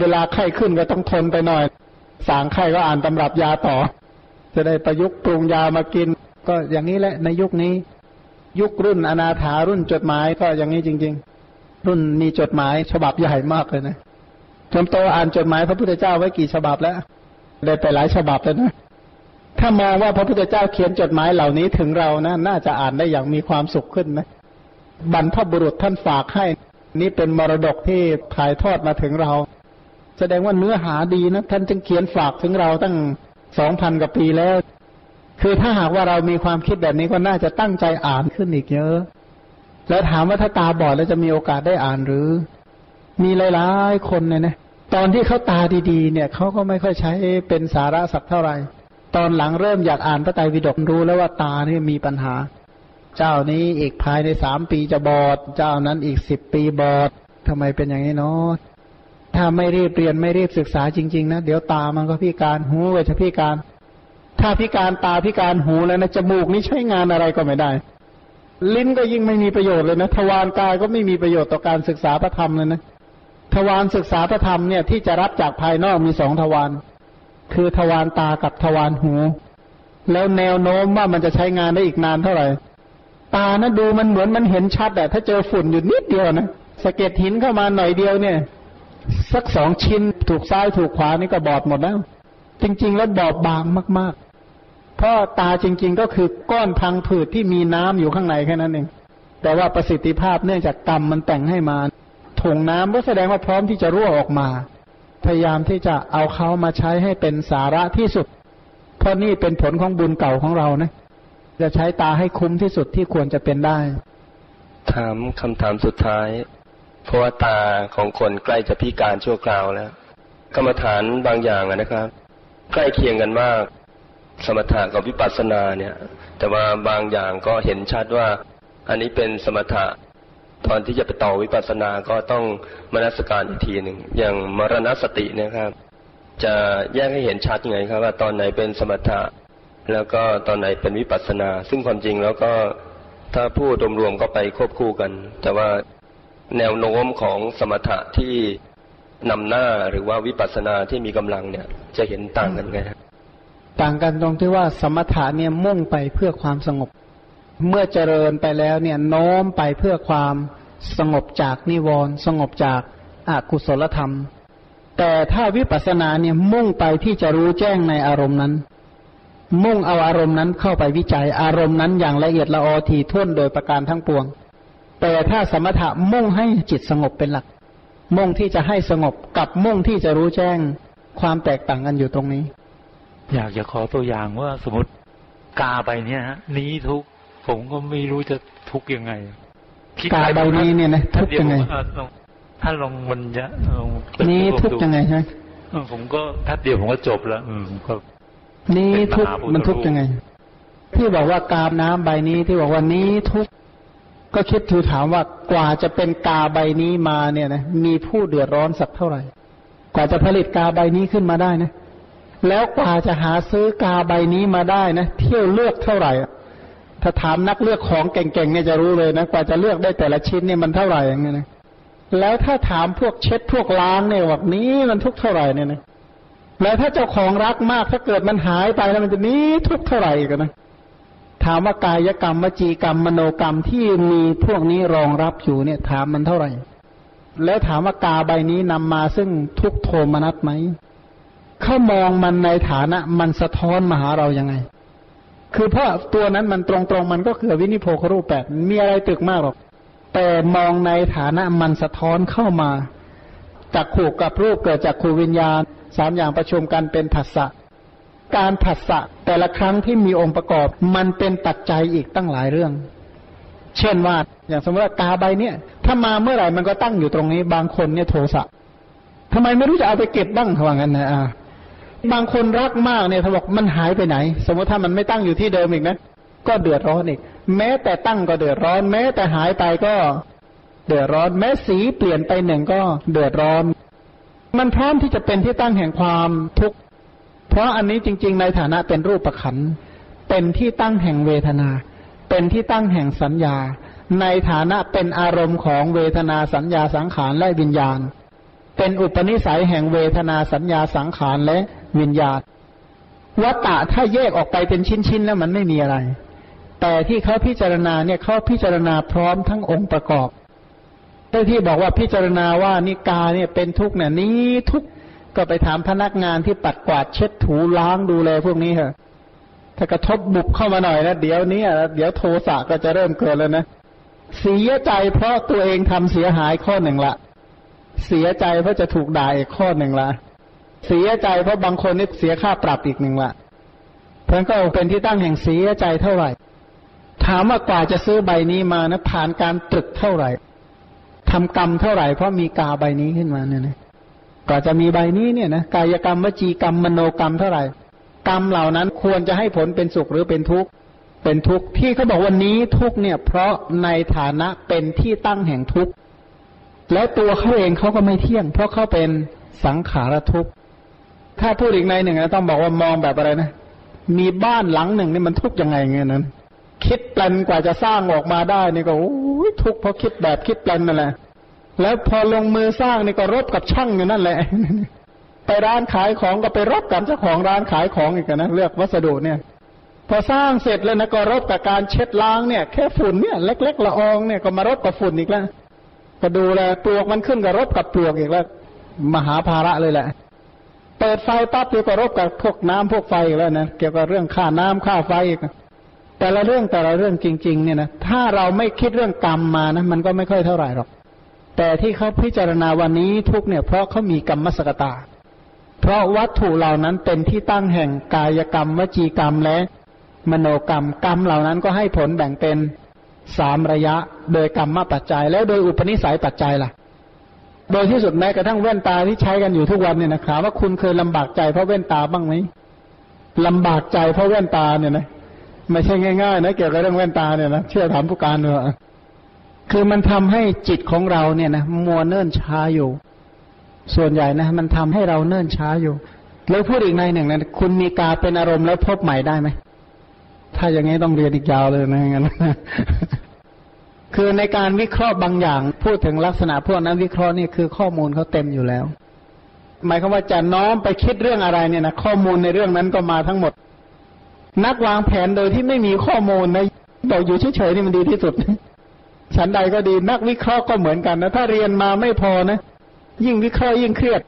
เวลาไข้ขึ้นก็ต้องทนไปหน่อย สางไข้ก็อ่านตำรับยาต่อ จะได้ประยุกต์ปรุงยามากิน ก็อย่างนี้แหละในยุคนี้ ยุครุ่นอนาถารุ่นจดหมายก็อย่างนี้จริง ๆ รุ่นมีจดหมายฉบับใหญ่มากเลยนะจนโตอ่านจดหมายพระพุทธเจ้าไว้กี่ฉบับแล้ว ได้ไปหลายฉบับแล้วนะถ้ามองว่าพระพุทธเจ้าเขียนจดหมายเหล่านี้ถึงเรานะน่าจะอ่านได้อย่างมีความสุขขึ้นนะบรรพบุรุษท่านฝากให้ นี่เป็นมรดกที่ถ่ายทอดมาถึงเรา แสดงว่าเนื้อหาดีนะ ท่านจึงเขียนฝากถึงเราตั้งสองพันกว่าปีแล้ว คือถ้าหากว่าเรามีความคิดแบบนี้ก็น่าจะตั้งใจอ่านขึ้นอีกเยอะ แล้วถามว่าถ้าตาบอดแล้วจะมีโอกาสได้อ่านหรือ มีหลายๆคนเนี่ยนะตอนที่เขาตาดีๆ เนี่ยเขาก็ไม่ค่อยใช้เป็นสาระสักเท่าไหร่ตอนหลังเริ่มอยากอ่านพระไตรปิฎกรู้แล้วว่าตานี่มีปัญหา เจ้านี้อีกภายในสามปีจะบอด เจ้านั้นอีกสิบปีบอดทำไมเป็นอย่างนี้เนาะ ถ้าไม่รีบเรียนไม่รีบศึกษาจริง ๆ นะ เดี๋ยวตามันก็พิการหูก็จะพิการ ถ้าพิการตาพิการหูแล้วนะจมูกนี่ใช้งานอะไรก็ไม่ได้ ลิ้นก็ยิ่งไม่มีประโยชน์เลยนะทวารกายก็ไม่มีประโยชน์ต่อการศึกษาพระธรรมเลยนะทวารศึกษาพระธรรมเนี่ยที่จะรับจากภายนอกมีสองทวารคือทวารตากับทวารหู แล้วแนวโน้มว่ามันจะใช้งานได้อีกนานเท่าไหร่ ตานะดูมันเหมือนมันเห็นชัดแต่ถ้าเจอฝุ่นอยู่นิดเดียวนะสะเก็ดหินเข้ามาหน่อยเดียวเนี่ย สักสองชิ้นถูกซ้ายถูกขวานี่ก็บอดหมดแล้ว จริง ๆ แล้วบอบบางมาก ๆ เพราะตาจริง ๆ ก็คือก้อนพังผืดที่มีน้ำอยู่ข้างในแค่นั้นเองแต่ว่าประสิทธิภาพเนื่องจากกรรมมันแต่งให้มาถุงน้ำก็แสดงว่าพร้อมที่จะรั่วออกมา พยายามที่จะเอาเขามาใช้ให้เป็นสาระที่สุด เพราะนี่เป็นผลของบุญเก่าของเรานะ จะใช้ตาให้คุ้มที่สุดที่ควรจะเป็นได้ ถามคำถามสุดท้าย เพราะว่าตาของคนใกล้จะพิการชั่วคราวแล้ว กรรมฐานบางอย่างนะครับ ใกล้เคียงกันมาก สมถะกับวิปัสสนาเนี่ย แต่ว่าบางอย่างก็เห็นชัดว่า อันนี้เป็นสมถะตอนที่จะไปต่อวิปัสสนาก็ต้องมนสการอีกทีหนึ่งอย่างมรณสตินะครับ จะแยกให้เห็นชัดยังไงครับ ว่าตอนไหนเป็นสมถะ แล้วก็ตอนไหนเป็นวิปัสสนา ซึ่งความจริงแล้วก็ถ้าพูดรวมๆก็ไปควบคู่กัน แต่ว่า แนวโน้มของสมถะที่นำหน้าหรือว่าวิปัสสนาที่มีกำลังเนี่ย จะเห็นต่างกันไงครับต่างกันตรงที่ว่าสมถะเนี่ยมุ่งไปเพื่อความสงบ เมื่อเจริญไปแล้วเนี่ยโน้มไปเพื่อความสงบจากนิวรณ์สงบจากอากุศลธรรม แต่ถ้าวิปัสสนาเนี่ยมุ่งไปที่จะรู้แจ้งในอารมณ์นั้น มุ่งเอาอารมณ์นั้นเข้าไปวิจัยอารมณ์นั้นอย่างละเอียดละออทีท่วนโดยประการทั้งปวง แต่ถ้าสมถะมุ่งให้จิตสงบเป็นหลัก มุ่งที่จะให้สงบกับมุ่งที่จะรู้แจ้งความแตกต่างกันอยู่ตรงนี้ อยากจะขอตัวอย่างว่าสมมติกาใบเนี้ยฮะนี้ทุกข์ผมก็ไม่รู้จะทุกข์ยังไงคิดกาใบนี้เนี่ยนะทุกข์ยังไงเออลองถ้าลองมันจะลองเปิดนี้ให้ผมทุกข์ดูยังไงใช่ไหมเออผมก็แป๊บเดียวผมก็จบแล้ว อืมผมก็นี้เป็นทุกข์มหาพุทธมันทุกข์ยังไง ที่บอกว่ากามน้ำใบนี้ที่บอกว่านี้ทุกข์ ก็คิดถูถามว่ากว่าจะเป็นกาใบนี้มาเนี่ยนะมีผู้เดือดร้อนสักเท่าไหร่ กว่าจะผลิตกาใบนี้ขึ้นมาได้นะ แล้วกว่าจะหาซื้อกาใบนี้มาได้นะเที่ยวเลือกเท่าไหร่อะถ้าถามนักเลือกของเก่งๆเนี่ยจะรู้เลยนะกว่าจะเลือกได้แต่ละชิ้นเนี่ยมันเท่าไหร่อย่างเงี้ยนะแล้วถ้าถามพวกเช็ดพวกล้างเนี่ยว่านี้มันทุกเท่าไหร่เนี่ยนะแล้วถ้าเจ้าของรักมากถ้าเกิดมันหายไปแล้วมันจะนี้ทุกเท่าไหร่กันนะ ถามว่ากายกรรมวจีกรรมมโนกรรมที่มีพวกนี้รองรับอยู่เนี่ย ถามมันเท่าไหร่ แล้วถามว่ากาใบนี้นำมาซึ่งทุกโทมนัสไหมเขามองมันในฐานะมันสะท้อนมาหาเรายังไง คือเพราะตัวนั้นมันตรงๆมันก็คือวินิโพครูปแปดมีอะไรตึกมากหรอก แต่มองในฐานะมันสะท้อนเข้ามาจากขู่กับรูปเกิดจากขูวิญญาณสามอย่างประชุมกันเป็นผัสสะ การผัสสะแต่ละครั้งที่มีองค์ประกอบ มันเป็นปัจจัยอีกตั้งหลายเรื่อง เช่นว่าอย่างสมมติว่ากาใบเนี่ย ถ้ามาเมื่อไหร่มันก็ตั้งอยู่ตรงนี้ บางคนเนี่ยโทสะทำไมไม่รู้จะเอาไปเก็บบ้างเขาว่างั้นนะอ่าบางคนรักมากเนี่ยเขาบอกมันหายไปไหน สมมติถ้ามันไม่ตั้งอยู่ที่เดิมอีกนะก็เดือดร้อนอีก แม้แต่ตั้งก็เดือดร้อน แม้แต่หายไปก็เดือดร้อน แม้สีเปลี่ยนไปหนึ่งก็เดือดร้อน มันพร้อมที่จะเป็นที่ตั้งแห่งความทุกข์ เพราะอันนี้จริง ๆ ในฐานะเป็นรูปประขันเป็นที่ตั้งแห่งเวทนา เป็นที่ตั้งแห่งสัญญา ในฐานะเป็นอารมณ์ของเวทนาสัญญาสังขารและวิญญาณ เป็นอุปนิสัยแห่งเวทนาสัญญาสังขารและวิญญาณวัตตะถ้าแยกออกไปเป็นชิ้นๆแล้วมันไม่มีอะไร แต่ที่เขาพิจารณาเนี่ยเขาพิจารณาพร้อมทั้งองค์ประกอบแต่ที่บอกว่าพิจารณาว่านิกาเนี่ยเป็นทุกข์เนี่ยนี้ทุกข์ ก็ไปถามพนักงานที่ปัดกวาดเช็ดถูล้างดูแลพวกนี้เถอะถ้ากระทบบุบเข้ามาหน่อยนะเดี๋ยวนี้เดี๋ยวโทสะก็จะเริ่มเกิดแล้วนะเสียใจเพราะตัวเองทำเสียหายข้อหนึ่งละเสียใจเพราะจะถูกด่าอีกข้อหนึ่งละเสียใจเพราะบางคนนี่เสียค่าปรับอีกหนึ่งละเพราะก็เป็นที่ตั้งแห่งเสียใจเท่าไหร่ ถามว่ากว่าจะซื้อใบนี้มานะผ่านการตรึกเท่าไหร่ทำกรรมเท่าไหร่เพราะมีกาใบนี้ขึ้นมาเนี่ยนะ กว่าจะมีใบนี้เนี่ยนะกายกรรมวจีกรรมมโนกรรมเท่าไหร่ กรรมเหล่านั้นควรจะให้ผลเป็นสุขหรือเป็นทุกข์เป็นทุกข์ที่เขาบอกวันนี้ทุกข์เนี่ย เพราะในฐานะเป็นที่ตั้งแห่งทุกข์แล้วตัวเขาเองเขาก็ไม่เที่ยง เพราะเขาเป็นสังขารทุกข์ถ้าพูดอีกในหนึ่งนะต้องบอกว่ามองแบบอะไรนะ มีบ้านหลังหนึ่งนี่มันทุกข์ยังไงเงี้ยนั้น คิดแปลนกว่าจะสร้างออกมาได้นี่ก็โอ้ยทุกข์เพราะคิดแบบคิดแปลนนั่นแหละ แล้วพอลงมือสร้างนี่ก็รบกับช่างอยู่นั่นแหละ ไปร้านขายของก็ไปรบกับเจ้าของร้านขายของอีกนะเลือกวัสดุเนี่ย พอสร้างเสร็จแล้วนะก็รบกับการเช็ดล้างเนี่ย แค่ฝุ่นเนี่ยเล็ก ๆ ละอองเนี่ยก็มารบกับฝุ่นอีกแล้วก็ดูแลปลวกมันขึ้นกับรบกับปลวกอีกแล้ว มหาภาระเลยแหละ เปิดไฟปั๊บเดี๋ยวก็รบกับพวกน้ำพวกไฟอีกแล้วนะเกี่ยวกับเรื่องค่าน้ำค่าไฟอีกแต่ละเรื่องแต่ละเรื่องจริง ๆ เนี่ยนะถ้าเราไม่คิดเรื่องกรรมมานะมันก็ไม่ค่อยเท่าไหร่หรอก แต่ที่เขาพิจารณาวันนี้ทุกเนี่ยเพราะเขามีกรรมสกตา เพราะวัตถุเหล่านั้นเป็นที่ตั้งแห่งกายกรรม วจีกรรมและมโนกรรมกรรมเหล่านั้นก็ให้ผลแบ่งเป็นสามระยะ โดยกรรมมาปัจจัย แล้วโดยอุปนิสัยปัจจัยล่ะ โดยที่สุดแม้กระทั่งแว่นตาที่ใช้กันอยู่ทุกวันเนี่ยนะถามว่าคุณเคยลำบากใจเพราะแว่นตาบ้างไหมลำบากใจเพราะแว่นตาเนี่ยนะไม่ใช่ง่ายๆนะเกี่ยวกับเรื่องแว่นตาเนี่ยนะเชื่อถามผู้การเถอะ คือมันทำให้จิตของเราเนี่ยนะมัวเนิ่นช้าอยู่ ส่วนใหญ่นะ มันทำให้เราเนิ่นช้าอยู่ แล้วพูดอีกในหนึ่งนะคุณมีกาเป็นอารมณ์แล้วพบใหม่ได้ไหมถ้าอย่างนี้ต้องเรียนอีกยาวเลยนะงั้นคือในการวิเคราะห์บางอย่าง พูดถึงลักษณะพวกนั้นวิเคราะห์นี่คือข้อมูลเขาเต็มอยู่แล้ว หมายความว่าจะน้อมไปคิดเรื่องอะไรเนี่ยนะข้อมูลในเรื่องนั้นก็มาทั้งหมด นักวางแผนโดยที่ไม่มีข้อมูลนะบอกอยู่เฉยๆนี่มันดีที่สุด ฉันใดก็ดีนักวิเคราะห์ก็เหมือนกันนะถ้าเรียนมาไม่พอนะ ยิ่งวิเคราะห์ยิ่งเครียด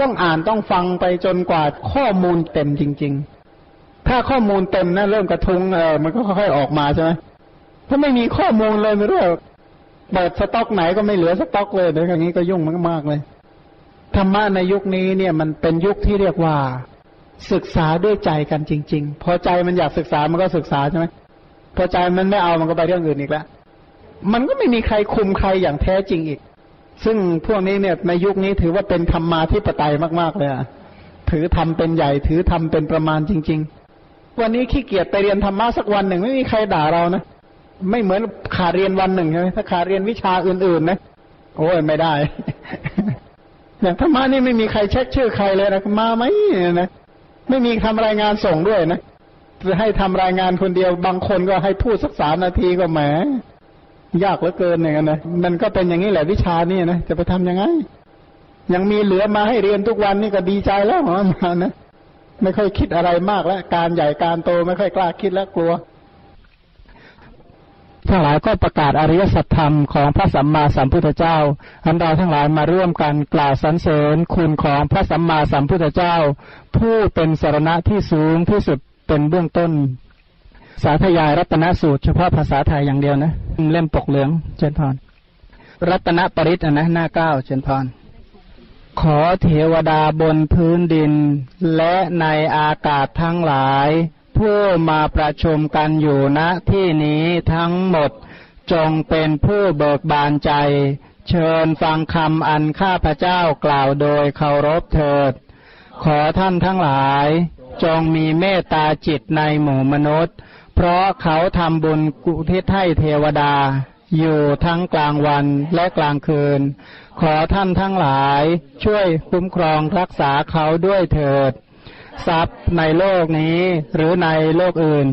ต้องอ่านต้องฟังไปจนกว่าข้อมูลเต็มจริง ๆ ถ้าข้อมูลเต็มนะเริ่มกระทุงเออมันก็ค่อยๆออกมาใช่ไหมถ้าไม่มีข้อมูลเลยไม่รู้เปิดสต็อกไหนก็ไม่เหลือสต็อกเลยเดี๋ยวอย่างนี้ก็ยุ่งมากๆเลยธรรมะในยุคนี้เนี่ยมันเป็นยุคที่เรียกว่า ศึกษาด้วยใจกันจริง ๆ พอใจมันอยากศึกษามันก็ศึกษาใช่ไหมพอใจมันไม่เอามันก็ไปเรื่องอื่นอีกแล้ว มันก็ไม่มีใครคุมใครอย่างแท้จริงอีก ซึ่งพวกนี้เนี่ยในยุคนี้ถือว่าเป็นธรรมมาธิปไตยมาก ๆ เลยอะถือทำเป็นใหญ่ ถือทำเป็นประมาณจริง ๆ วันนี้ขี้เกียจไปเรียนธรรมะสักวันหนึ่งไม่มีใครด่าเรานะ ไม่เหมือนขาดเรียนวันหนึ่งใช่ไหมถ้าขาดเรียนวิชาอื่นๆนะ โอ้ยไม่ได้อย่างธรรมะนี่ไม่มีใครเช็คชื่อใครเลยนะมาไหมนะไม่มีทำรายงานส่งด้วยนะจะให้ทำรายงานคนเดียวบางคนก็ให้พูดสักสามนาทีก็แหม ยากเหลือเกินอย่างนั้นนะมันก็เป็นอย่างนี้แหละวิชานี่นะจะไปทํำยังไง ยังมีเหลือมาให้เรียนทุกวันนี่ก็ดีใจแล้วมานะไม่ค่อยคิดอะไรมากแล้วการใหญ่การโตไม่ค่อยกล้าคิดแล้วกลัวทั้งหลายก็ประกาศอริยสัจธรรมของพระสัมมาสัมพุทธเจ้า อันเราทั้งหลายมาร่วมกันกล่าวสรรเสริญคุณของพระสัมมาสัมพุทธเจ้า ผู้เป็นสารณะที่สูงที่สุดเป็นเบื้องต้น สาธยายรัตนสูตรเฉพาะภาษาไทยอย่างเดียวนะ เล่มปกเหลืองเจนพร รัตนปริตนะหน้าเก้าเจนพร ขอเทวดาบนพื้นดิน และในอากาศทั้งหลาย ผู้มาประชุมกันอยู่ณที่นี้ทั้งหมดจงเป็นผู้เบิกบานใจ เชิญฟังคำอันข้าพเจ้ากล่าวโดยเคารพเถิด ขอท่านทั้งหลายจงมีเมตตาจิตในหมู่มนุษย์ เพราะเขาทำบุญกุทิศให้เทวดา อยู่ทั้งกลางวันและกลางคืน ขอท่านทั้งหลายช่วยคุ้มครองรักษาเขาด้วยเถิด ทรัพย์ในโลกนี้หรือในโลกอื่น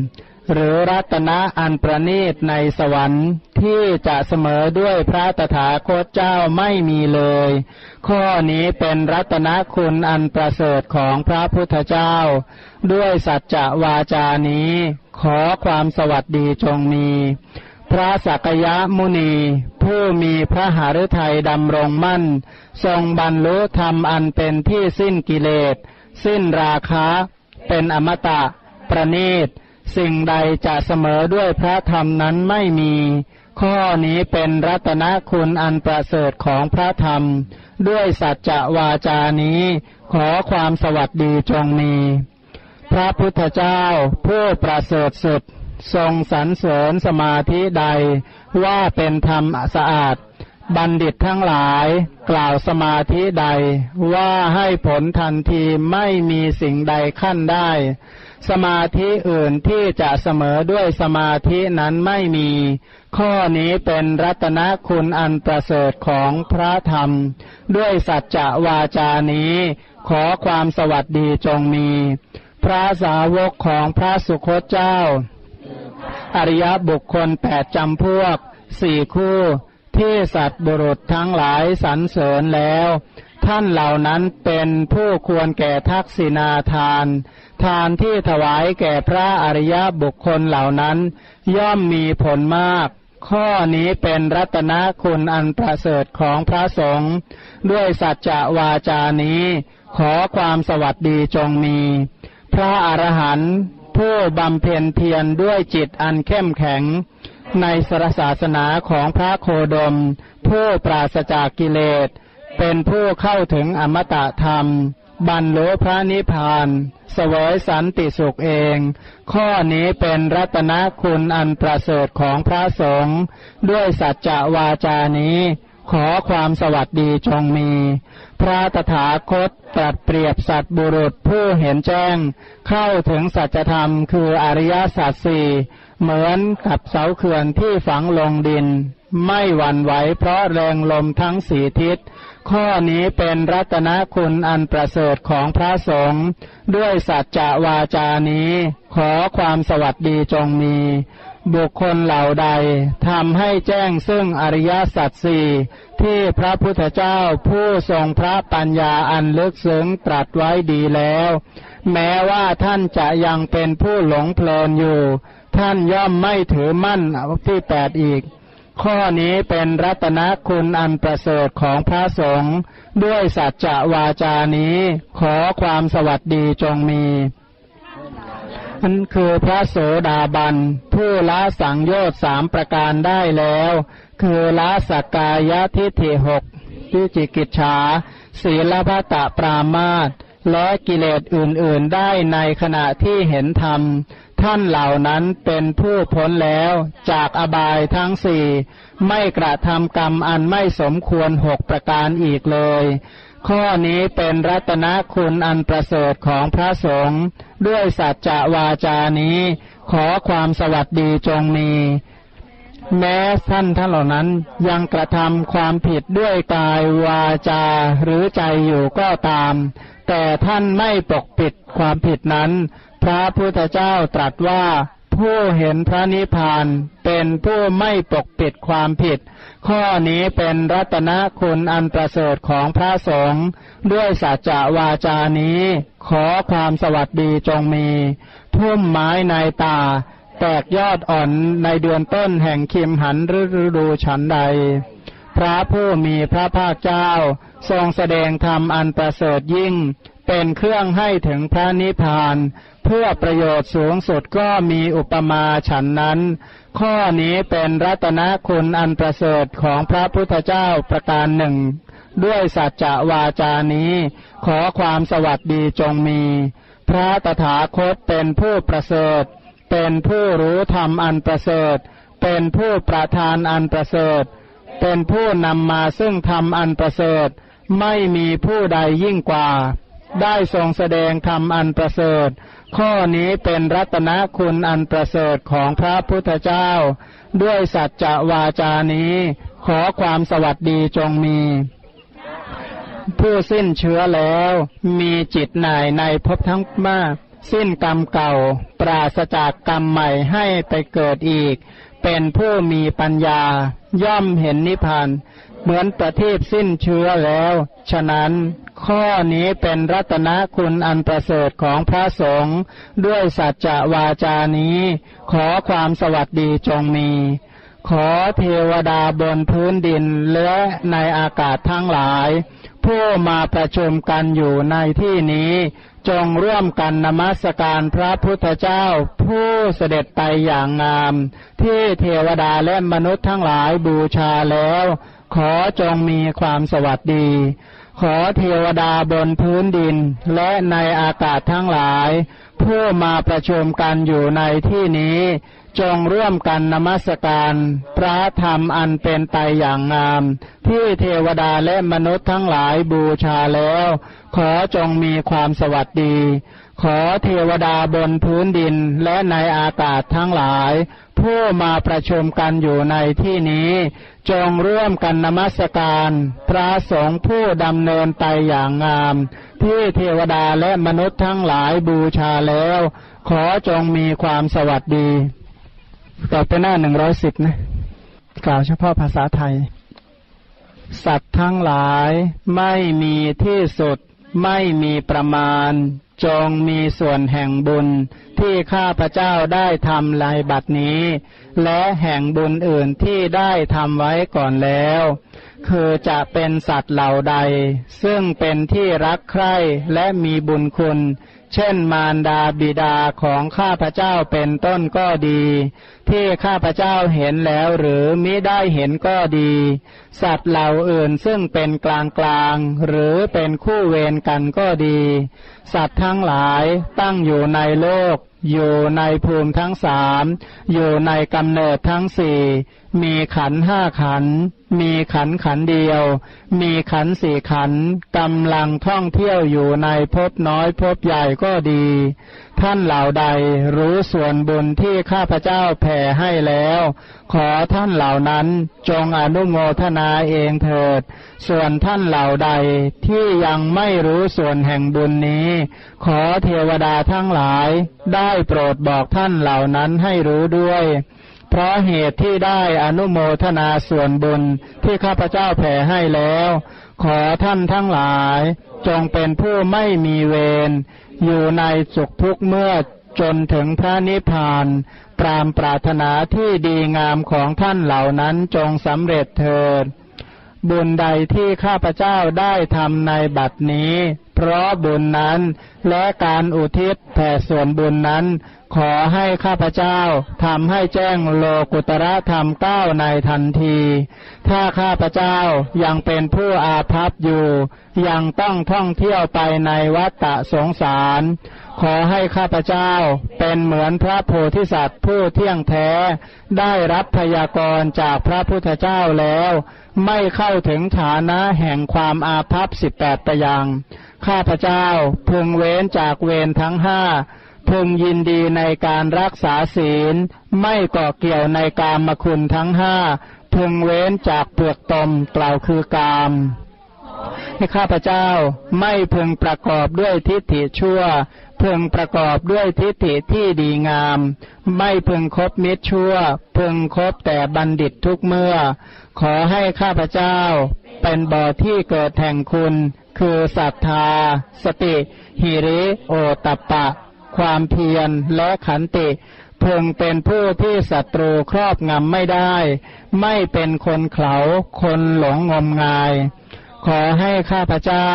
หรือรัตนะอันประณีตในสวรรค์ที่จะเสมอด้วยพระตถาคตเจ้าไม่มีเลย ข้อนี้เป็นรัตนคุณอันประเสริฐของพระพุทธเจ้า ด้วยสัจจะวาจานี้ ขอความสวัสดีจงมี พระสักยะมุนี ผู้มีพระหฤทัยดำรงมั่น ทรงบรรลุธรรมอันเป็นที่สิ้นกิเลส สิ้นราคะ เป็นอมตะ ประณีต สิ่งใดจะเสมอด้วยพระธรรมนั้นไม่มี ข้อนี้เป็นรัตนคุณอันประเสริฐของพระธรรม ด้วยสัจจะวาจานี้ ขอความสวัสดีจงมี พระพุทธเจ้าผู้ประเสริฐสุด ทรงสรรเสริญสมาธิใดว่าเป็นธรรมสะอาด บัณฑิตทั้งหลายกล่าวสมาธิใดว่าให้ผลทันทีไม่มีสิ่งใดขั้นได้ สมาธิอื่นที่จะเสมอด้วยสมาธินั้นไม่มี ข้อนี้เป็นรัตนคุณอันประเสริฐของพระธรรม ด้วยสัจจะวาจานี้ ขอความสวัสดีจงมี พระสาวกของพระสุคตเจ้า อริยบุคคลแปดจำพวกสี่คู่ที่สัตว์บุรุษทั้งหลายสรรเสริญแล้ว ท่านเหล่านั้นเป็นผู้ควรแก่ทักษิณาทาน ทานที่ถวายแก่พระอริยบุคคลเหล่านั้น ย่อมมีผลมาก ข้อนี้เป็นรัตนคุณอันประเสริฐของพระสงฆ์ด้วยสัจจะวาจานี้ ขอความสวัสดีจงมี พระอรหันต์ผู้บำเพ็ญเพียรด้วยจิตอันเข้มแข็ง ในสรศาสนาของพระโคดม ผู้ปราศจากกิเลส เป็นผู้เข้าถึงอมตะธรรม บรรลุพระนิพพานสวยสันติสุขเอง ข้อนี้เป็นรัตนคุณอันประเสริฐของพระสงฆ์ด้วยสัจจะวาจานี้ ขอความสวัสดีจงมี พระตถาคตตรัสเปรียบสัตบุรุษผู้เห็นแจ้ง เข้าถึงสัจธรรมคืออริยสัจสี่เหมือนกับเสาเขื่อนที่ฝังลงดิน ไม่หวั่นไหวเพราะแรงลมทั้งสี่ทิศ ข้อนี้เป็นรัตนคุณอันประเสริฐของพระสงฆ์ด้วยสัจจะวาจานี้ ขอความสวัสดีจงมี บุคคลเหล่าใดทำให้แจ้งซึ่งอริยสัจสี่ที่พระพุทธเจ้าผู้ทรงพระปัญญาอันลึกซึ้งตรัสไว้ดีแล้ว แม้ว่าท่านจะยังเป็นผู้หลงเพลินอยู่ ท่านย่อมไม่ถือมั่นที่แปดอีก ข้อนี้เป็นรัตนคุณอันประเสริฐของพระสงฆ์ด้วยสัจจะวาจานี้ขอความสวัสดีจงมี อันคือพระโสดาบัน ผู้ละสังโยชน์สามประการได้แล้ว คือละสกกายทิฏฐิหกวิจิกิจฉาศีลพัตะปรามาตและกิเลสอื่นๆได้ในขณะที่เห็นธรรม ท่านเหล่านั้นเป็นผู้พ้นแล้วจากอบายทั้งสี่ ไม่กระทำกรรมอันไม่สมควรหกประการอีกเลย ข้อนี้เป็นรัตนคุณอันประเสริฐของพระสงฆ์ด้วยสัจจะวาจานี้ ขอความสวัสดีจงมี แม้ท่านท่านเหล่านั้นยังกระทำความผิดด้วยกายวาจาหรือใจอยู่ก็ตาม แต่ท่านไม่ปกปิดความผิดนั้น พระพุทธเจ้าตรัสว่า ผู้เห็นพระนิพพานเป็นผู้ไม่ปกปิดความผิด ข้อนี้เป็นรัตนคุณอันประเสริฐของพระสงฆ์ด้วยสัจจะวาจานี้ ขอความสวัสดีจงมี พุ่มไม้ในตาแตกยอดอ่อนในเดือนต้นแห่งคิมหันฤดูฉันใด พระผู้มีพระภาคเจ้า ทรงแสดงธรรมอันประเสริฐยิ่ง เป็นเครื่องให้ถึงพระนิพพาน เพื่อประโยชน์สูงสุดก็มีอุปมาฉันนั้น ข้อนี้เป็นรัตนคุณอันประเสริฐของพระพุทธเจ้าประการหนึ่ง ด้วยสัจจะวาจานี้ ขอความสวัสดีจงมี พระตถาคตเป็นผู้ประเสริฐ เป็นผู้รู้ธรรมอันประเสริฐ เป็นผู้ประทานอันประเสริฐ เป็นผู้นำมาซึ่งธรรมอันประเสริฐ ไม่มีผู้ใดยิ่งกว่า ได้ทรงแสดงธรรมอันประเสริฐ ข้อนี้เป็นรัตนคุณอันประเสริฐของพระพุทธเจ้า ด้วยสัจจะวาจานี้ ขอความสวัสดีจงมี ผู้สิ้นเชื้อแล้ว มีจิตหน่ายในภพทั้งมาก สิ้นกรรมเก่า ปราศจากกรรมใหม่ให้ไปเกิดอีก เป็นผู้มีปัญญา ย่อมเห็นนิพพาน เหมือนประทีปสิ้นเชื้อแล้ว ฉะนั้นข้อนี้เป็นรัตนคุณอันประเสริฐของพระสงฆ์ด้วยสัจจะวาจานี้ ขอความสวัสดีจงมี ขอเทวดาบนพื้นดินและในอากาศทั้งหลาย ผู้มาประชุมกันอยู่ในที่นี้ จงร่วมกันนมัสการพระพุทธเจ้า ผู้เสด็จไปอย่างงาม ที่เทวดาและมนุษย์ทั้งหลายบูชาแล้ว ขอจงมีความสวัสดี ขอเทวดาบนพื้นดิน และในอากาศทั้งหลาย ผู้มาประชุมกันอยู่ในที่นี้ จงร่วมกันนมัสการ พระธรรมอันเป็นไปอย่างงาม ที่เทวดาและมนุษย์ทั้งหลายบูชาแล้ว ขอจงมีความสวัสดี ขอเทวดาบนพื้นดินและในอากาศทั้งหลาย ผู้มาประชุมกันอยู่ในที่นี้ จงร่วมกันนมัสการ พระสงฆ์ผู้ดำเนินไปอย่างงาม ที่เทวดาและมนุษย์ทั้งหลายบูชาแล้ว ขอจงมีความสวัสดี ต่อไปหน้าหนึ่งร้อยสิบนะ กล่าวเฉพาะภาษาไทย สัตว์ทั้งหลายไม่มีที่สุด ไม่มีประมาณ จงมีส่วนแห่งบุญที่ข้าพระเจ้าได้ทำลายบัดนี้ และแห่งบุญอื่นที่ได้ทำไว้ก่อนแล้ว คือจะเป็นสัตว์เหล่าใด ซึ่งเป็นที่รักใคร่และมีบุญคุณ เช่นมารดาบิดาของข้าพระเจ้าเป็นต้นก็ดี ที่ข้าพระเจ้าเห็นแล้วหรือมิได้เห็นก็ดี สัตว์เหล่าอื่นซึ่งเป็นกลางกลางหรือเป็นคู่เวรกันก็ดี สัตว์ทั้งหลายตั้งอยู่ในโลก อยู่ในภูมิทั้งสาม อยู่ในกำเนิดทั้งสี่ มีขันห้าขัน มีขันขันเดียว มีขันสี่ขันกำลังท่องเที่ยวอยู่ในภพน้อยภพใหญ่ก็ดี ท่านเหล่าใดรู้ส่วนบุญที่ข้าพเจ้าแผ่ให้แล้ว ขอท่านเหล่านั้นจงอนุโมทนาเองเถิด ส่วนท่านเหล่าใดที่ยังไม่รู้ส่วนแห่งบุญนี้ ขอเทวดาทั้งหลายได้โปรดบอกท่านเหล่านั้นให้รู้ด้วยเพราะเหตุที่ได้อนุโมทนาส่วนบุญที่ข้าพเจ้าแผ่ให้แล้ว ขอท่านทั้งหลายจงเป็นผู้ไม่มีเวร อยู่ในสุขทุกเมื่อจนถึงพระนิพพาน ปรามปรารถนาที่ดีงามของท่านเหล่านั้นจงสำเร็จเถิด บุญใดที่ข้าพเจ้าได้ทำในบัดนี้ เพราะบุญนั้นและการอุทิศแผ่ส่วนบุญนั้น ขอให้ข้าพเจ้าทำให้แจ้งโลกุตระธรรมก้าในทันที ถ้าข้าพเจ้ายังเป็นผู้อาภัพอยู่ ยังต้องท่องเที่ยวไปในวัฏฏะสงสาร ขอให้ข้าพเจ้าเป็นเหมือนพระโพธิสัตว์ผู้เที่ยงแท้ ได้รับพยากรณ์จากพระพุทธเจ้าแล้ว ไม่เข้าถึงฐานะแห่งความอาภัพสิบแปดประยัง ข้าพเจ้าพึงเว้นจากเวรทั้งห้า พึงยินดีในการรักษาศีล ไม่ก่อเกี่ยวในกามคุณทั้งห้า พึงเว้นจากเปลือกตมกล่าวคือกามให้ข้าพเจ้าไม่พึงประกอบด้วยทิฏฐิชั่ว พึงประกอบด้วยทิฏฐิที่ดีงาม ไม่พึงคบมิตรชั่ว พึงคบแต่บัณฑิตทุกเมื่อ ขอให้ข้าพเจ้า เป็นบ่อที่เกิดแห่งคุณ คือศรัทธา สติ หิริ โอตัปปะ ความเพียรและขันติพึงเป็นผู้ที่ศัตรูครอบงำไม่ได้ ไม่เป็นคนเขาคนหลงงมงาย ขอให้ข้าพเจ้า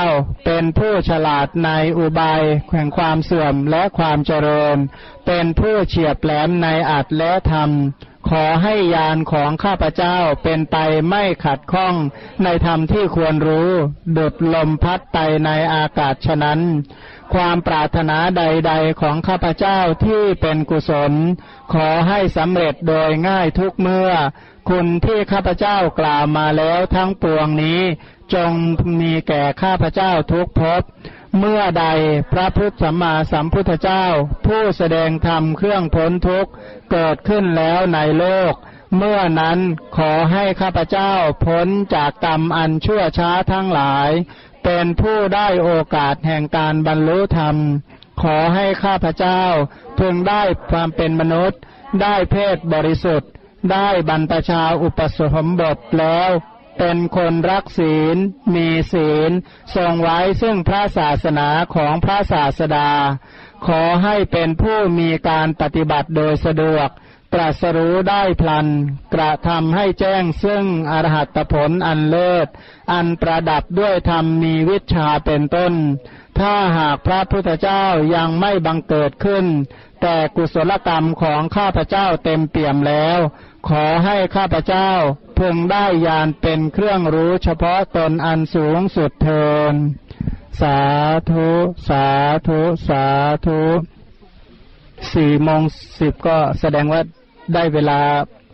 เป็นผู้ฉลาดในอุบายแห่งความเสื่อมและความเจริญ เป็นผู้เฉียบแหลมในอัดและธรรม ขอให้ยานของข้าพเจ้าเป็นไปไม่ขัดข้องในธรรมที่ควรรู้ ดุดลมพัดไปในอากาศฉะนั้น ความปรารถนาใดๆของข้าพเจ้าที่เป็นกุศล ขอให้สำเร็จโดยง่ายทุกเมื่อ คุณที่ข้าพเจ้ากล่าวมาแล้วทั้งปวงนี้ จงมีแก่ข้าพเจ้าทุกภพ เมื่อใดพระพุทธสัมมาสัมพุทธเจ้า ผู้แสดงธรรมเครื่องพ้นทุกข์เกิดขึ้นแล้วในโลก เมื่อนั้นขอให้ข้าพเจ้าพ้นจากกรรมอันชั่วช้าทั้งหลาย เป็นผู้ได้โอกาสแห่งการบรรลุธรรม ขอให้ข้าพเจ้าพึงได้ความเป็นมนุษย์ ได้เพศบริสุทธิ์ ได้บรรพชาอุปสมบทแล้ว เป็นคนรักศีล มีศีล ทรงไว้ซึ่งพระศาสนาของพระศาสดา ขอให้เป็นผู้มีการปฏิบัติโดยสะดวก ตรัสรู้ได้พลัน กระทำให้แจ้งซึ่งอรหัตผลอันเลิศ อันประดับด้วยธรรมมีวิชาเป็นต้น ถ้าหากพระพุทธเจ้ายังไม่บังเกิดขึ้น แต่กุศลกรรมของข้าพเจ้าเต็มเปี่ยมแล้ว ขอให้ข้าพเจ้าพึงได้ยานเป็นเครื่องรู้เฉพาะตนอันสูงสุดเทิน สาธุ สาธุ สาธุสี่โมงสิบก็แสดงว่าได้เวลา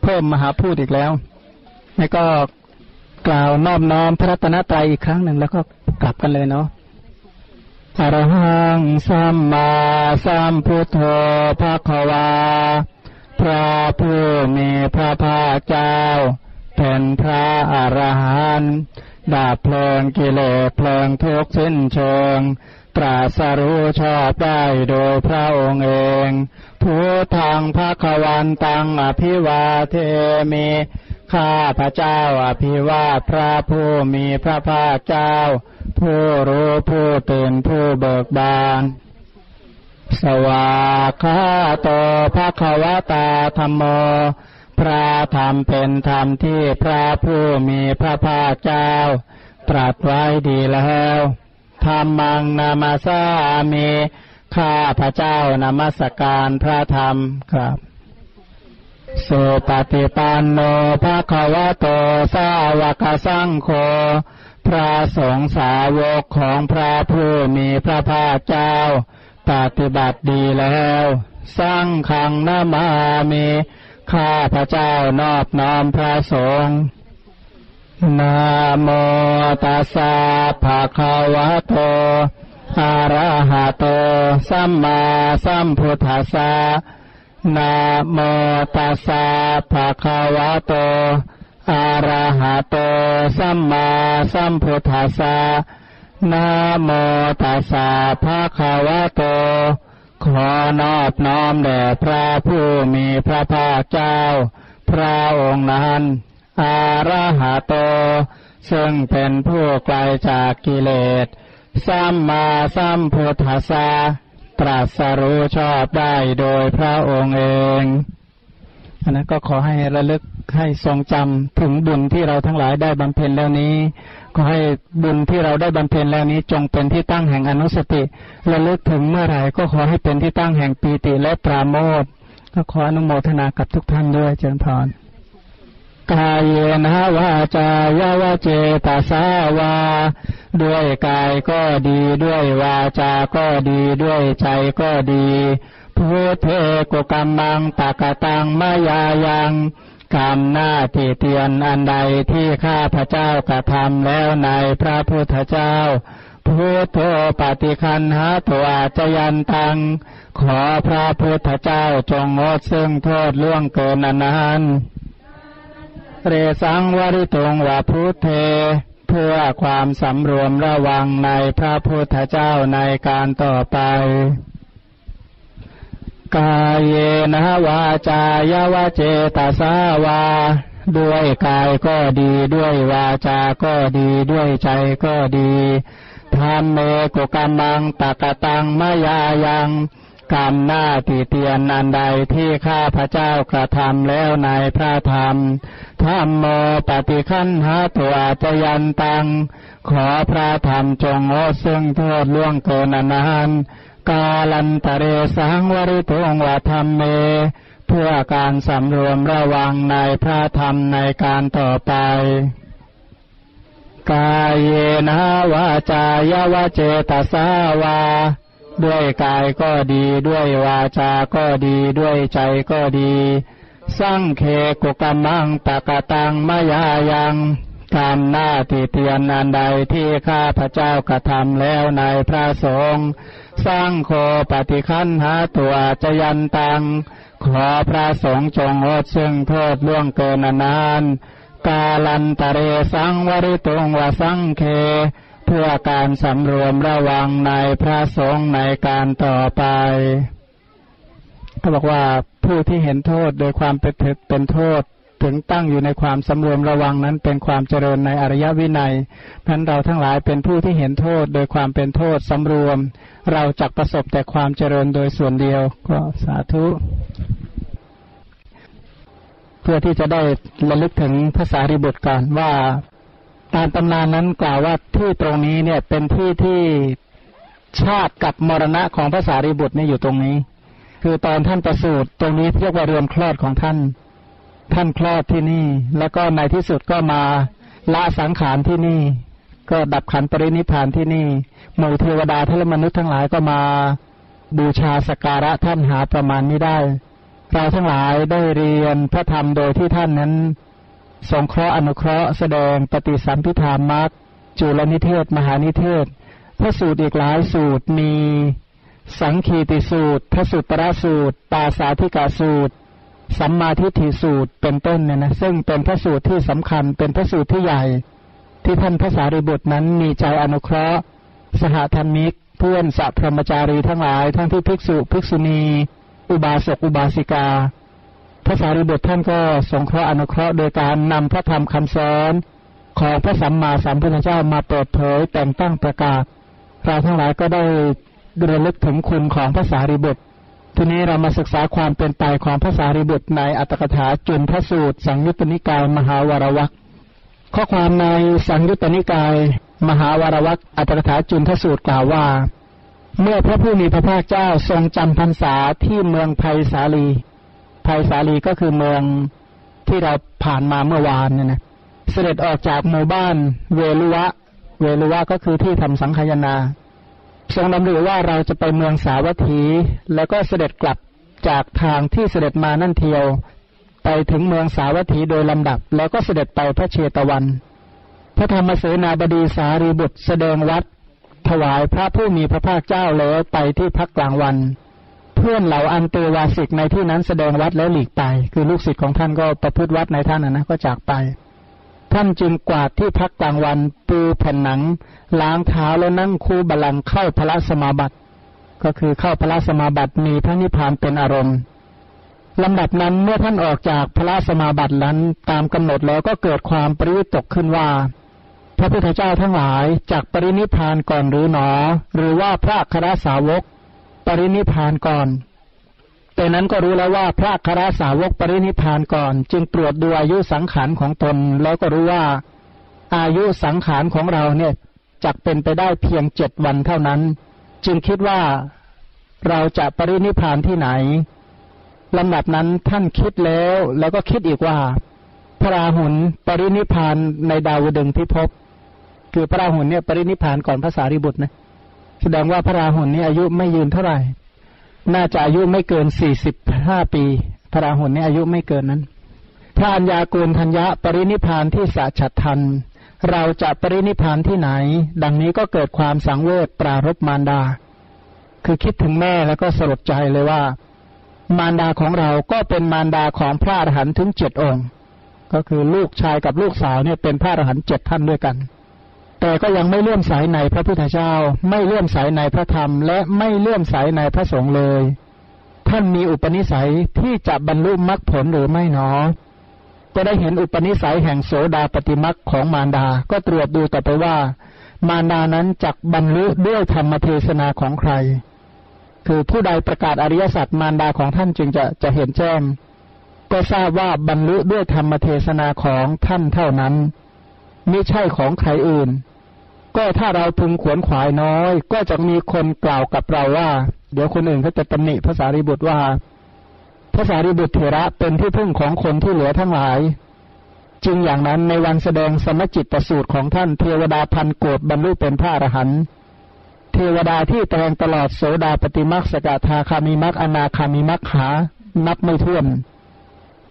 เพิ่มมหาพูดอีกแล้วแล้วก็กล่าวนอบน้อมพระรัตนตรัยอีกครั้งหนึ่งแล้วก็กลับกันเลยเนาะอรหังสัมมาสัมพุทโธภะคะวา พระผู้มีพระภาคเจ้า เป็นพระอรหันต์ดาบเพลิงกิเลสเพลิงทุกข์สิ้นเชิง ตรัสรู้ชอบได้โดยพระองค์เองผู้ทางพระควันตังอภิวาเทมิข้าพระเจ้าอภิวาทพระผู้มีพระภาคเจ้า ผู้รู้ผู้ตื่นผู้เบิกบาน สวากาโตภะคะวะตาธรรมโม พระธรรมเป็นธรรมที่พระผู้มีพระภาคเจ้า ตรัสไว้ดีแล้วธรรมังนามาสามีข้าพระเจ้านามัสการพระธรรมครับสุปฏิปันโนภะคะวะโตสาวกสังโฆพระสงฆ์สาวกของพระผู้มีพระภาคเจ้า ปฏิบัติดีแล้ว สร้างขังนามามีข้าพระเจ้านอบน้อมพระสงฆ์นะโมตัสสะภะคะวะโตอะระหะโต สัมมาสัมพุทธัสสะนะโมตัสสะภะคะวะโตอะระหะโต สัมมาสัมพุทธัสสะ นะโมตัสสะภะคะวะโต ขอนอบน้อมแด่พระผู้มีพระภาคเจ้า พระองค์นั้น อาระหะโต ซึ่งเป็นผู้ไกลจากกิเลส สัมมาสัมพุทธัสสะตรัสรู้ชอบได้โดยพระองค์เองอันนั้นก็ขอให้ระลึกให้ทรงจำถึงบุญที่เราทั้งหลายได้บำเพ็ญแล้วนี้ ขอให้บุญที่เราได้บำเพ็ญแล้วนี้จงเป็นที่ตั้งแห่งอนุสติระลึกถึงเมื่อไหร่ก็ขอให้เป็นที่ตั้งแห่งปีติและปราโมทย์ก็ขออนุโมทนากับทุกท่านด้วยเจริญพรกายเยนะวาจายาวาเจตาสาวา ด้วยกายก็ดีด้วยวาจาก็ดีด้วยใจก็ดีพุทเทกุกรรมังปากตังมายายัง กรรมหน้าที่เตียนอันใดที่ข้าพระเจ้ากระทำแล้วในพระพุทธเจ้าพุทโธปฏิคันหาตัวาจยันตัง ขอพระพุทธเจ้าจงงดซึ่งโทษล่วงเกินนันเรสังวริตงวาพุทเท เพื่อความสำรวมระวังในพระพุทธเจ้าในการต่อไป กายเยนะวาจายวาเจตาสาวา ด้วยกายก็ดีด้วยวาจา ก็ดีด้วยใจก็ดีธรรมเมกุกรรมังปะกตังมายายังกรรมหน้าติเตียนนันใดที่ข้าพระเจ้ากระทำแล้วในพระธรรมธรรมโมปฏิคันหาตัวจยันตัง ขอพระธรรมจงโอซึ่งโทษล่วงเกินนาน กาลันตะเรสังวริตุงวธรรมเม เพื่อการสำรวมระวังในพระธรรมในการต่อไป กายเยนะวาจายาวเจตสาวา ด้วยกายก็ดีด้วยวาจาก็ดีด้วยใจก็ดีสังเคกุกรรมังปะกะตังมายายัง กรรมหน้าที่เตียนนันใดที่ข้าพระเจ้ากระทำแล้วในพระสงฆ์สร้างโคปฏิคันหาตัวจยันตัง ขอพระสงฆ์จงอดซึ่งโทษล่วงเกินนาน กาลันตะเรสังวริตุงวสังเค เพื่อการสำรวมระวังในพระสงฆ์ในการต่อไปเขาบอกว่าผู้ที่เห็นโทษโดยความเป็นเป็นโทษ ถึงตั้งอยู่ในความสำรวมระวังนั้นเป็นความเจริญในอริยวินัยพันเราทั้งหลายเป็นผู้ที่เห็นโทษโดยความเป็นโทษสำรวม เราจักประสบแต่ความเจริญโดยส่วนเดียว ก็สาธุ เพื่อที่จะได้ระลึกถึงภาษาริบุตรก่อนว่าตามตำนานนั้นกล่าวว่าที่ตรงนี้เนี่ยเป็นที่ที่ชาติกับมรณะของภาษาริบุตรเนี่ยอยู่ตรงนี้ คือตอนท่านประสูติตรงนี้เรียกว่าเรือนคลอดของท่าน ท่านคลอดที่นี่ แล้วก็ในที่สุดก็มาละสังขารที่นี่ ก็ดับขันปรินิพานที่นี่หมู่เทวดาทละมนุษย์ทั้งหลายก็มาบูชาสการะท่านหาประมาณไม่ได้ เราทั้งหลายได้เรียนพระธรรมโดยที่ท่านนั้น สงเคราะห์อนุเคราะห์แสดงปฏิสัมพิธามักจุลนิเทศ มหานิเทศ พระสูตรอีกหลายสูตรมี สังคีติสูตร พระสุตตรสูตร ปาสาธิกาสูตร สัมมาทิฏฐิสูตรเป็นต้นเนี่ยนะซึ่งเป็นพระสูตรที่สำคัญเป็นพระสูตรที่ใหญ่ ที่ท่านพระสารีบุตรนั้นมีใจอนุเคราะห์ สหธรรมิก เพื่อนสัพพรมจารีทั้งหลาย ทั้งที่ภิกษุภิกษุณี อุบาสกอุบาสิกาพระสารีบุตรท่านก็สงเคราะห์อนุเคราะห์โดยการนำพระธรรมคำสอนของพระสัมมาสัมพุทธเจ้ามาเปิดเผยแต่งตั้งประกาศเราทั้งหลายก็ได้ระลึกถึงคุณของพระสารีบุตร ทีนี้เรามาศึกษาความเป็นไปของพระสารีบุตรในอัตถกถาจุนพระสูตร สังยุตตนิกายมหาวรวักข้อความในสังยุตตนิกาย มหาวรวักอัตถกถาจุนทสูตรกล่าวว่า เมื่อพระผู้มีพระภาคเจ้าทรงจำพรรษาที่เมืองไผ่สาลีไผ่สาลีก็คือเมืองที่เราผ่านมาเมื่อวานเนี่ยนะเสด็จออกจากหมู่บ้านเวลุวะ เวลุวะก็คือที่ทำสังขยนา ทรงดำริว่าเราจะไปเมืองสาวัตถี แล้วก็เสด็จกลับจากทางที่เสด็จมานั่นเทียว ไปถึงเมืองสาวัตถีโดยลำดับ แล้วก็เสด็จไปพระเชตวัน พระธรรมเสนาบดีสารีบุตรแสดงวัด ถวายพระผู้มีพระภาคเจ้าแล้วไปที่พักกลางวัน เพื่อนเหล่าอันเตวาสิกในที่นั้นแสดงวัดแล้วหลีกไป คือลูกศิษย์ของท่านก็ประพฤติวัดในท่านนะนะก็จากไป ท่านจึงกวาดที่พักกลางวันปูแผ่นหนัง ล้างเท้าแล้วนั่งคูบาลังเข้าพระสมาบัติ ก็คือเข้าพระสมาบัติมีพระนิพพานเป็นอารมณ์ลำดับนั้นเมื่อท่านออกจากพระสมาบัตินั้นตามกำหนดแล้วก็เกิดความปริวิตกขึ้นว่า พระพุทธเจ้าทั้งหลายจากปรินิพพานก่อนหรือหนอ หรือว่าพระคราสาวก ปรินิพพานก่อน แต่นั้นก็รู้แล้วว่าพระคราสาวกปรินิพานก่อน จึงตรวจดูอายุสังขารของตน แล้วก็รู้ว่าอายุสังขารของเราเนี่ยจักเป็นไปได้เพียงเจ็ดวันเท่านั้น จึงคิดว่าเราจะปรินิพานที่ไหนลำดับนั้นท่านคิดแล้วแล้วก็คิดอีกว่า พระราหุลปรินิพานในดาวดึงพิภพคือพระราหุลเนี่ยปรินิพพานก่อนภาษาริบุตรนะแสดงว่าพระราหุลนี่อายุไม่ยืนเท่าไหร่ น่าจะอายุไม่เกินสี่สิบห้าปี พระราหุลนี่อายุไม่เกินนั้น พระัญญากุลธัญญะปรินิพานที่สะฉัดทัน เราจะปรินิพานที่ไหน ดังนี้ก็เกิดความสังเวชปรารบมารดา คือคิดถึงแม่แล้วก็สลดใจเลยว่า มารดาของเราก็เป็นมารดาของพระอรหันต์ถึงเจ็ดองค์ ก็คือลูกชายกับลูกสาวเนี่ยเป็นพระอรหันต์เจ็ดท่านด้วยกัน แต่ก็ยังไม่เลื่อมใสในพระพุทธเจ้า ไม่เลื่อมใสในพระธรรม และไม่เลื่อมใสในพระสงฆ์เลย ท่านมีอุปนิสัยที่จะบรรลุมรรคผลหรือไม่หนอจะได้เห็นอุปนิสัยแห่งโสดาปฏิมักของมารดา ก็ตรวจดูต่อไปว่า มารดานั้นจักบรรลุด้วยธรรมเทศนาของใคร คือผู้ใดประกาศอริยสัจมารดาของท่านจึงจะจะเห็นแจ้ง ก็ทราบว่าบรรลุด้วยธรรมเทศนาของท่านเท่านั้น ไม่ใช่ของใครอื่น ก็ถ้าเราพึงขวนขวายน้อย ก็จะมีคนกล่าวกับเราว่า เดี๋ยวคนอื่นเขาจะตำหนิภาษาริบุตรว่าภาษาริบุตรเถระเป็นที่พึ่งของคนที่เหลือทั้งหลาย จึงอย่างนั้นในวันแสดงสมจิตประสูตรของท่านเทวดาพันโกดบรรลุเป็นพระอรหันต์เทวดาที่แตงตลอดโสดาปฏิมักสกทาคามิมักอนาคามิมักหา นับไม่ถ้วน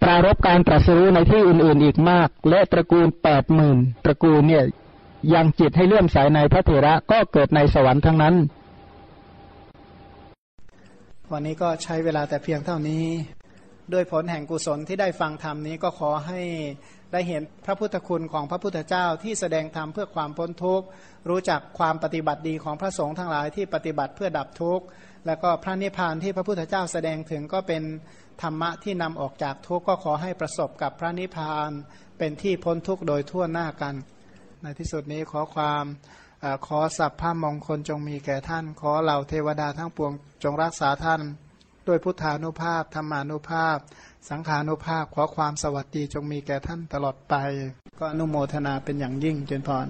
ปรารบการตรัสรู้ในที่อื่นๆอีกมาก และตระกูลแปดหมื่นตระกูลเนี่ยยังจิตให้เลื่อมใสในพระเถระก็เกิดในสวรรค์ทั้งนั้น วันนี้ก็ใช้เวลาแต่เพียงเท่านี้ ด้วยผลแห่งกุศลที่ได้ฟังธรรมนี้ก็ขอให้ได้เห็นพระพุทธคุณของพระพุทธเจ้าที่แสดงธรรมเพื่อความพ้นทุกข์ รู้จักความปฏิบัติดีของพระสงฆ์ทั้งหลายที่ปฏิบัติเพื่อดับทุกข์ แล้วก็พระนิพพานที่พระพุทธเจ้าแสดงถึงก็เป็นธรรมะที่นำออกจากทุกข์ก็ขอให้ประสบกับพระนิพพานเป็นที่พ้นทุกข์โดยทั่วหน้ากัน ในที่สุดนี้ขอความอขอสัพพะมงคลจงมีแก่ท่าน ขอเหล่าเทวดาทั้งปวงจงรักษาท่าน ด้วยพุทธานุภาพธรรมานุภาพ สังขานุภาพขอความสวัสดีจงมีแก่ท่านตลอดไป ก็อนุโมทนาเป็นอย่างยิ่งเจนพร